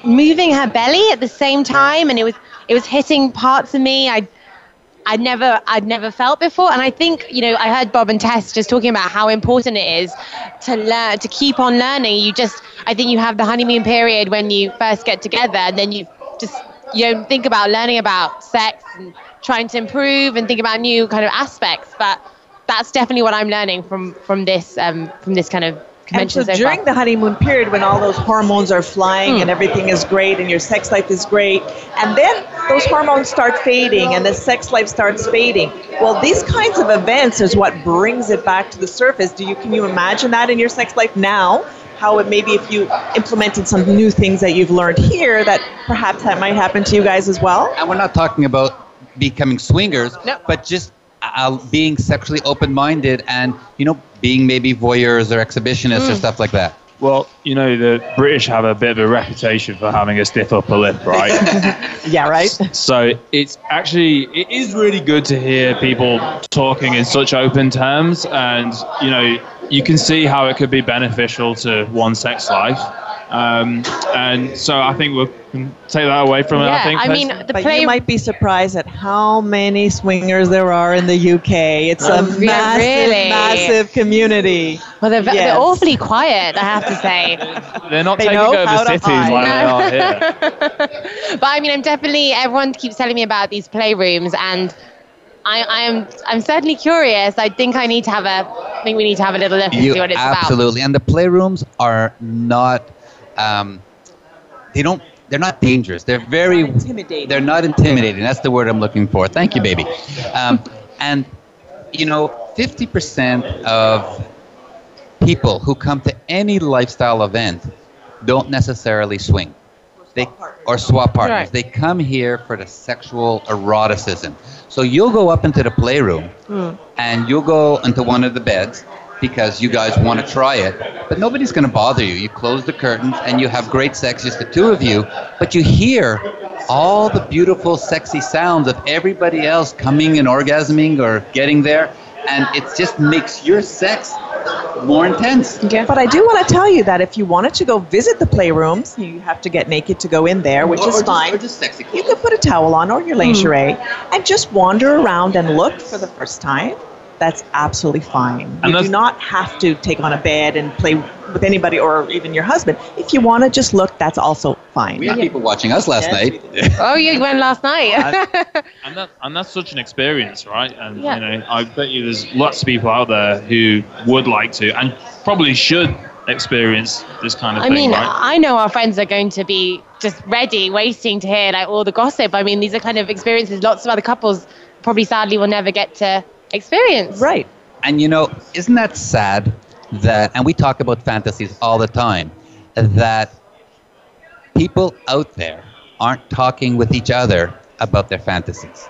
moving her belly at the same time, and it was it was hitting parts of me I I'd never I'd never felt before. And I think you know I heard Bob and Tess just talking about how important it is to learn to keep on learning. You just I think you have the honeymoon period when you first get together, and then you just you know think about learning about sex and trying to improve and think about new kind of aspects. But that's definitely what I'm learning from from this um, from this kind of And convention so so during far. the honeymoon period, when all those hormones are flying Hmm. and everything is great and your sex life is great, and then those hormones start fading and the sex life starts fading. Well, these kinds of events is what brings it back to the surface. Do you can you imagine that in your sex life now? How it maybe if you implemented some new things that you've learned here, that perhaps that might happen to you guys as well. And we're not talking about becoming swingers, No. but just uh, being sexually open-minded and you know being maybe voyeurs or exhibitionists Mm. or stuff like that. Well, you know, the British have a bit of a reputation for having a stiff upper lip, right? Yeah, right. so it's actually it is really good to hear people talking in such open terms, and you know, you can see how it could be beneficial to one's sex life. Um, and so I think we can take that away from it. yeah, I think. I mean the but play you might be surprised at how many swingers there are in the UK. It's a Oh, yeah, massive, really? massive community. Well, they're, Yes. they're awfully quiet, I have to say. they're not they taking over how to cities hide. like they are here. but I mean, I'm definitely. Everyone keeps telling me about these playrooms, and I, I am. I'm certainly curious. I think I need to have a. I think we need to have a little look and You see what it's about. absolutely, and the playrooms are not. Um, they don't. They're not dangerous. They're very intimidating. They're not intimidating. That's the word I'm looking for. Thank you, baby. Um, and you know, 50% of people who come to any lifestyle event don't necessarily swing. They or swap partners. Right. They come here for the sexual eroticism. So you'll go up into the playroom and you'll go into one of the beds because you guys want to try it, but nobody's going to bother you. You close the curtains and you have great sex, just the two of you, but you hear all the beautiful, sexy sounds of everybody else coming and orgasming or getting there, and it just makes your sex more intense. But I do want to tell you that if you wanted to go visit the playrooms, you have to get naked to go in there, which Or- is or just- fine. or just sexy You could put a towel on or your lingerie hmm. and just wander around and look for the first time. That's absolutely fine. And You do not have to take on a bed and play with anybody or even your husband. If you want to just look, that's also fine. We had people watching us last Yes, night. Oh, you went last night. and that and that's such an experience, right? And Yeah. you know, I bet you there's lots of people out there who would like to and probably should experience this kind of I thing, mean, right? I know our friends are going to be just ready, waiting to hear like all the gossip. I mean, these are kind of experiences lots of other couples probably sadly will never get to experience. Right. And you know, isn't that sad that, and we talk about fantasies all the time, that people out there aren't talking with each other about their fantasies?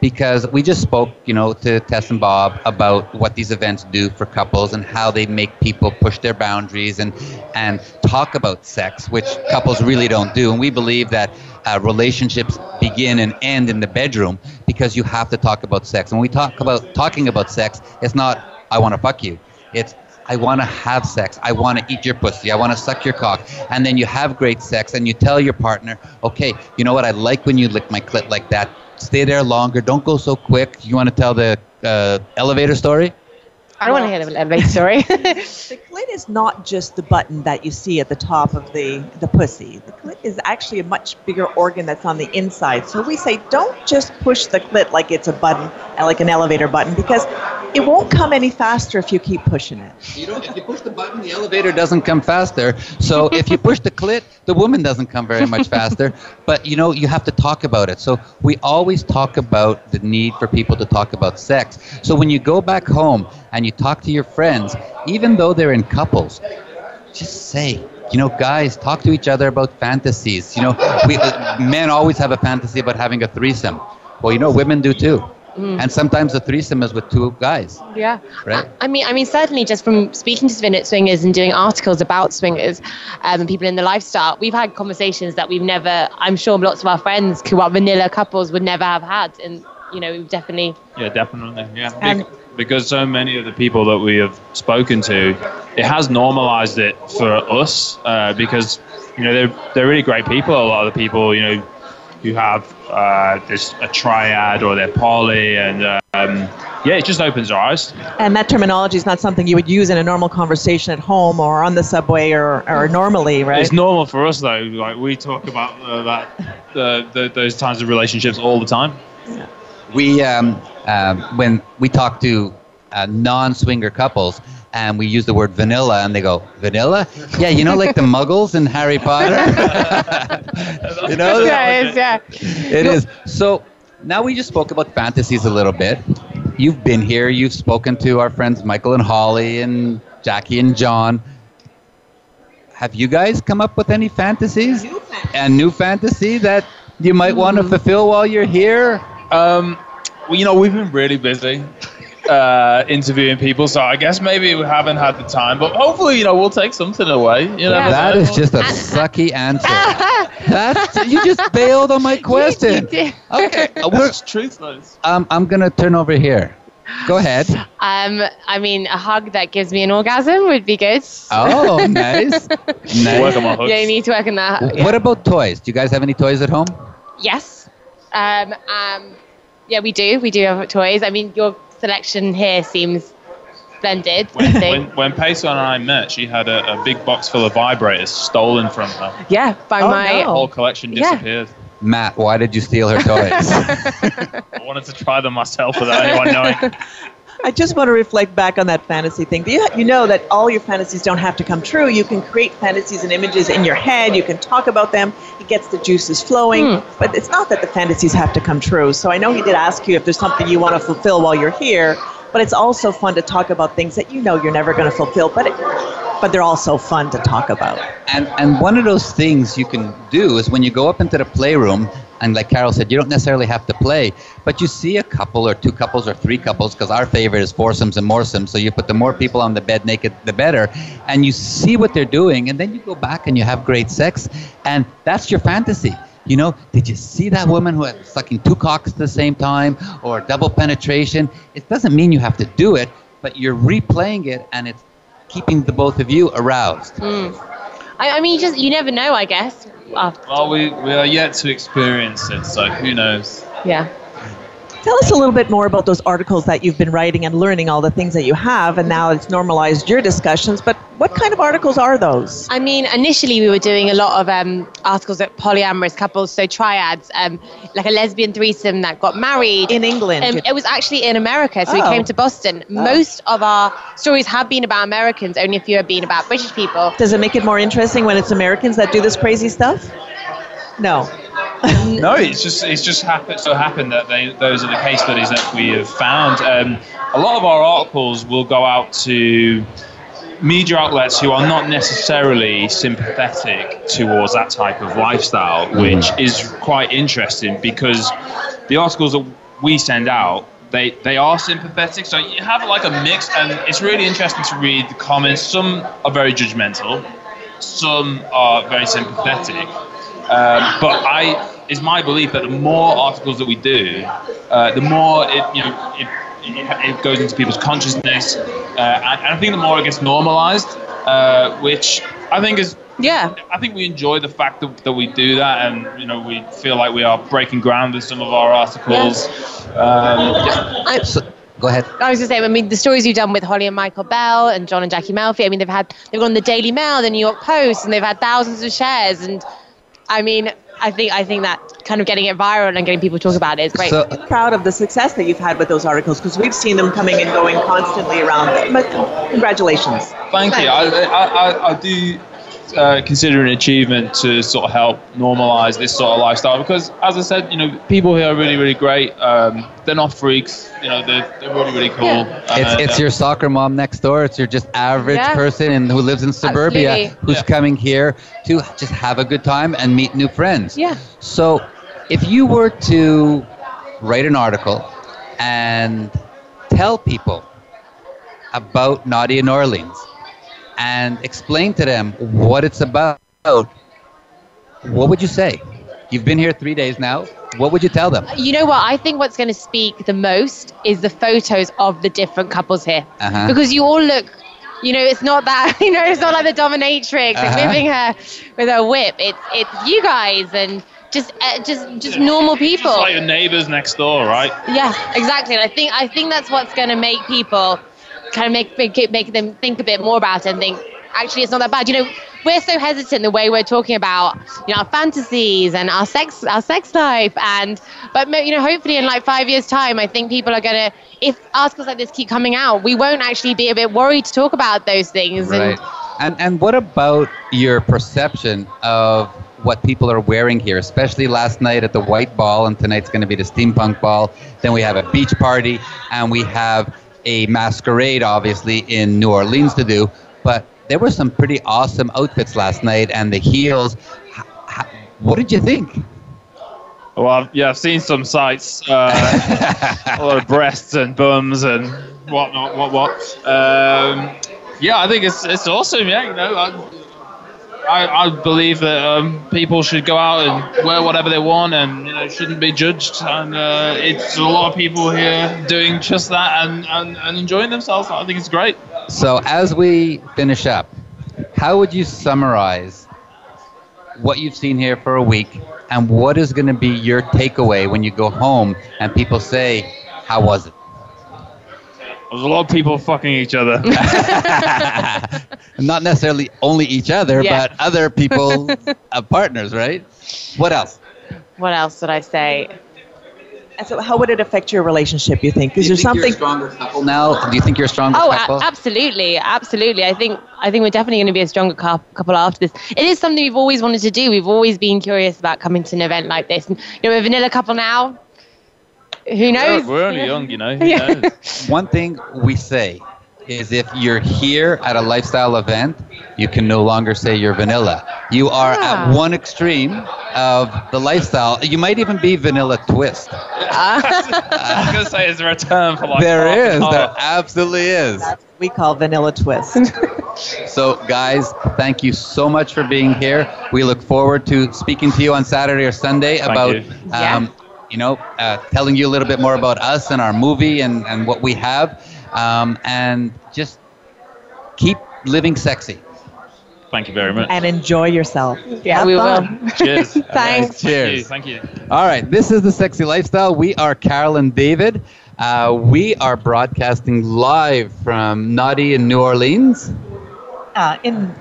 Because we just spoke, you know, to Tess and Bob about what these events do for couples and how they make people push their boundaries and and talk about sex, which couples really don't do. And we believe that uh, relationships begin and end in the bedroom because you have to talk about sex. When we talk about talking about sex, it's not I want to fuck you. It's I want to have sex. I want to eat your pussy. I want to suck your cock. And then you have great sex and you tell your partner, okay, you know what? I like when you lick my clit like that. Stay there longer. Don't go so quick. You want to tell the uh, elevator story? I don't want to hear an elevator story. The clit is not just the button that you see at the top of the, the pussy. The clit is actually a much bigger organ that's on the inside. So we say don't just push the clit like it's a button, uh, like an elevator button, because it won't come any faster if you keep pushing it. You don't, if you push the button, the elevator doesn't come faster. So if you push the clit, the woman doesn't come very much faster. But you know, you have to talk about it. So we always talk about the need for people to talk about sex. So when you go back home and you talk to your friends, even though they're in couples, just say, you know, guys, talk to each other about fantasies. You know, we uh, men always have a fantasy about having a threesome. Well, you know, women do too. Mm. And sometimes the threesome is with two guys, Yeah. right? I mean, I mean, certainly just from speaking to swing- swingers and doing articles about swingers um, and people in the lifestyle, we've had conversations that we've never, I'm sure lots of our friends who are vanilla couples would never have had. And, you know, we've definitely, Yeah, definitely. Yeah, And- Bec- because so many of the people that we have spoken to, it has normalized it for us uh, because you know they're they're really great people. A lot of the people you know who have uh, this a triad or they're poly, and um, yeah, it just opens our eyes. And that terminology is not something you would use in a normal conversation at home or on the subway or, or normally, right? It's normal for us though. Like we talk about uh, that uh, the, those kinds of relationships all the time. We um, um, when we talk to uh, non-swinger couples and we use the word vanilla and they go vanilla? Yeah you know like the muggles in harry potter? You know? Yeah, it's- yeah. it is. So now we just spoke about fantasies a little bit. You've been here. You've spoken to our friends michael and holly and jackie and john. Have you guys come up with any fantasies? And new fantasy that you might want to fulfill while you're here Um, well, you know, we've been really busy uh, interviewing people, so I guess maybe we haven't had the time. But hopefully, you know, we'll take something away. You know, That is just a sucky answer. That's you just bailed on my question. Okay, we're- That's truth, though. um, I'm gonna turn over here. Go ahead. um, I mean, a hug that gives me an orgasm would be good. Oh, nice. nice. Work on my hooks. Yeah, you need to work on that. W- Yeah. What about toys? Do you guys have any toys at home? Yes. Um, um, yeah, we do. We do have toys. I mean, your selection here seems splendid. I When, think. when Peso and I met, she had a, a big box full of vibrators stolen from her. yeah, by Oh, my. no. Whole collection Yeah. disappeared. Matt, why did you steal her toys? I wanted to try them myself without anyone knowing. I just want to reflect back on that fantasy thing. You, you know that all your fantasies don't have to come true. You can create fantasies and images in your head. You can talk about them. It gets the juices flowing. Hmm. But it's not that the fantasies have to come true. So I know he did ask you if there's something you want to fulfill while you're here. But it's also fun to talk about things that you know you're never going to fulfill. But it, but they're also fun to talk about. and and one of those things you can do is when you go up into the playroom and like carol said you don't necessarily have to play but you see a couple or two couples or three couples because our favorite is foursomes and moresomes so you put the more people on the bed naked the better and you see what they're doing and then you go back and you have great sex and that's your fantasy you know, did you see that woman who had sucking two cocks at the same time or double penetration? It doesn't mean you have to do it, but you're replaying it and it's keeping the both of you aroused. Mm. I, I mean, you just you never know. I guess. Uh, Well, we, we are yet to experience it, so who knows? yeah. Tell us a little bit more about those articles that you've been writing and learning all the things that you have, and now it's normalized your discussions. But what kind of articles are those? I mean, initially we were doing a lot of um, articles at polyamorous couples, so triads, um, like a lesbian threesome that got married in England. Um, it was actually in America, so Oh. we came to Boston. Most of our stories have been about Americans, only a few have been about British people. Does it make it more interesting when it's Americans that do this crazy stuff? No. no, it's just it's just happened so happened that they those are the case studies that we have found. Um, a lot of our articles will go out to media outlets who are not necessarily sympathetic towards that type of lifestyle, which is quite interesting because the articles that we send out. They, they are sympathetic, so you have like a mix, and it's really interesting to read the comments. Some are very judgmental, some are very sympathetic. Um, but I, it's my belief that the more articles that we do, uh, the more it, you know, it, it, it goes into people's consciousness, uh, and, and I think the more it gets normalized, uh, which I think is. Yeah. I think we enjoy the fact that, that we do that, and you know, we feel like we are breaking ground with some of our articles. Um, I, Go ahead. I was going to say, I mean, the stories you've done with Holly and Michael Bell and John and Jackie Melfi, I mean, they've had, they've gone on the Daily Mail, the New York Post, and they've had thousands of shares. And I mean, I think, I think that kind of getting it viral and getting people to talk about it is great. i'm proud of the success that you've had with those articles because we've seen them coming and going constantly around. But congratulations. Thank you. I, I, I, I do uh, consider an achievement to sort of help normalize this sort of lifestyle because, as I said, you know, people here are really, really great. Um, they're not freaks. You know, they're, they're really, really cool. It's, Uh, it's your soccer mom next door. It's your just average Yeah. person and who lives in suburbia Absolutely. who's coming here to just have a good time and meet new friends. Yeah. So, if you were to write an article and tell people about Naughty in N'Awlins and explain to them what it's about, what would you say? You've been here three days now. What would you tell them? You know what? I think what's going to speak the most is the photos of the different couples here. Uh-huh. Because you all look, you know, it's not that, you know, it's not like the dominatrix Uh-huh. and whipping her with her whip. It's it's you guys and just uh, just just normal people. Just like your neighbors next door, right? Yeah, exactly. And I think I think that's what's going to make people kind of make make make them think a bit more about it and think actually it's not that bad. You know, we're so hesitant the way we're talking about you know our fantasies and our sex our sex life and but you know hopefully in like five years time I think people are to if articles like this keep coming out we won't actually be a bit worried to talk about those things Right. and And and what about your perception of what people are wearing here, especially last night at the White Ball, and tonight's going to be the Steampunk Ball. Then we have a beach party, and we have a masquerade, obviously in New Orleans to do. But there were some pretty awesome outfits last night, and the heels. H- h- What did you think? Well, I've, yeah, I've seen some sights, uh, a lot of breasts and bums and whatnot, what, what. Um, yeah, I think it's it's awesome. Yeah, you know, I, I, I believe that um, people should go out and wear whatever they want, and you know, shouldn't be judged. And uh, it's a lot of people here doing just that and, and, and enjoying themselves. I think it's great. So, as we finish up, how would you summarize what you've seen here for a week and what is going to be your takeaway when you go home and people say, How was it? There's a lot of people fucking each other. Not necessarily only each other, Yeah. but other people, uh, partners, right? What else? what else did I say And so, how would it affect your relationship? You think? Is Do there you think you're a something? stronger couple now? Do you think you're a stronger Oh, couple? a- absolutely, absolutely. I think I think we're definitely going to be a stronger couple after this. It is something we've always wanted to do. We've always been curious about coming to an event like this. And, you know, we're a vanilla couple now. Who knows? We're, we're only young, you know. Who Yeah. knows? One thing we say is if you're here at a lifestyle event, you can no longer say you're vanilla. You are Ah. at one extreme of the lifestyle. You might even be vanilla twist. I was going to say, is there a term for like There half is. half? There absolutely is. We call vanilla twist. So, guys, thank you so much for being here. We look forward to speaking to you on Saturday or Sunday Thank about, you. um, you know, uh, telling you a little bit more about us and our movie and, and what we have. Um, and just keep living sexy. Thank you very much. and enjoy yourself. Yeah, Have we fun. will. Cheers. Thanks. Cheers. Thank you. Thank you. All right, this is the Sexy Lifestyle. We are Carol and David. Uh, we are broadcasting live from Naughty in New Orleans. uh, in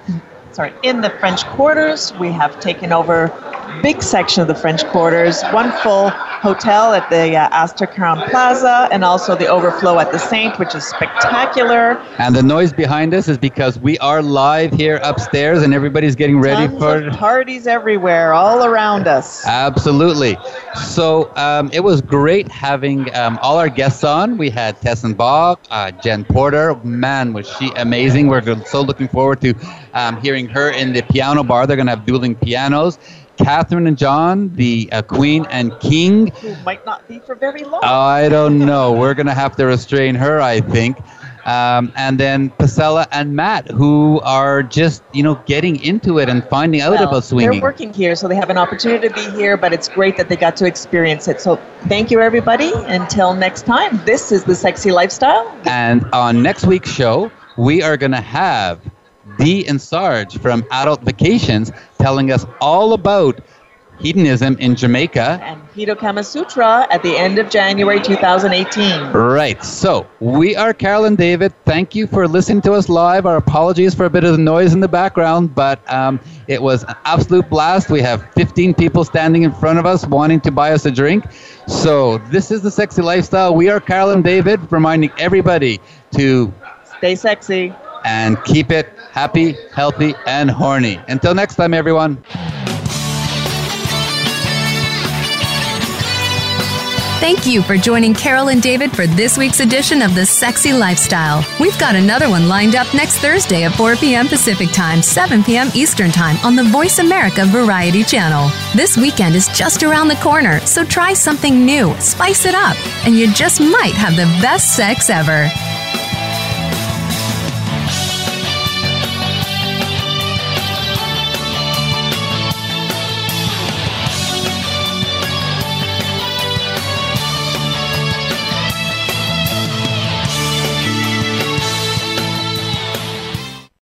sorry in the French Quarters. We have taken over big section of the French Quarters, one full hotel at the uh, Astor Crowne Plaza, and also the overflow at the Saint, which is spectacular. And the noise behind us is because we are live here upstairs and everybody's getting ready Tons for. parties everywhere, all around us. Absolutely. So um, it was great having um, all our guests on. We had Tess and Bob, uh, Jen Porter. Man, was she amazing. We're so looking forward to um, hearing her in the piano bar. They're going to have dueling pianos. Catherine and John, the uh, Queen and King. Who might not be for very long. I don't know. We're going to have to restrain her, I think. Um, and then Pasella and Matt, who are just, you know, getting into it and finding out Well, about swinging. They're working here, so they have an opportunity to be here, but it's great that they got to experience it. So thank you, everybody. Until next time, this is the Sexy Lifestyle. And on next week's show, we are going to have Dee and Sarge from Adult Vacations telling us all about hedonism in Jamaica. And Hito Kama Sutra at the end of January 2018. Right. So we are Carol and David. Thank you for listening to us live. Our apologies for a bit of the noise in the background, but um, it was an absolute blast. We have 15 people standing in front of us wanting to buy us a drink. So this is the sexy lifestyle. We are Carol and David, reminding everybody to Stay sexy. and keep it happy, healthy, and horny. Until next time, everyone. Thank you for joining Carol and David for this week's edition of The Sexy Lifestyle. We've got another one lined up next Thursday at 4 p.m. Pacific Time, 7 p.m. Eastern Time on the Voice America Variety Channel. This weekend is just around the corner, so try something new, spice it up, and you just might have the best sex ever.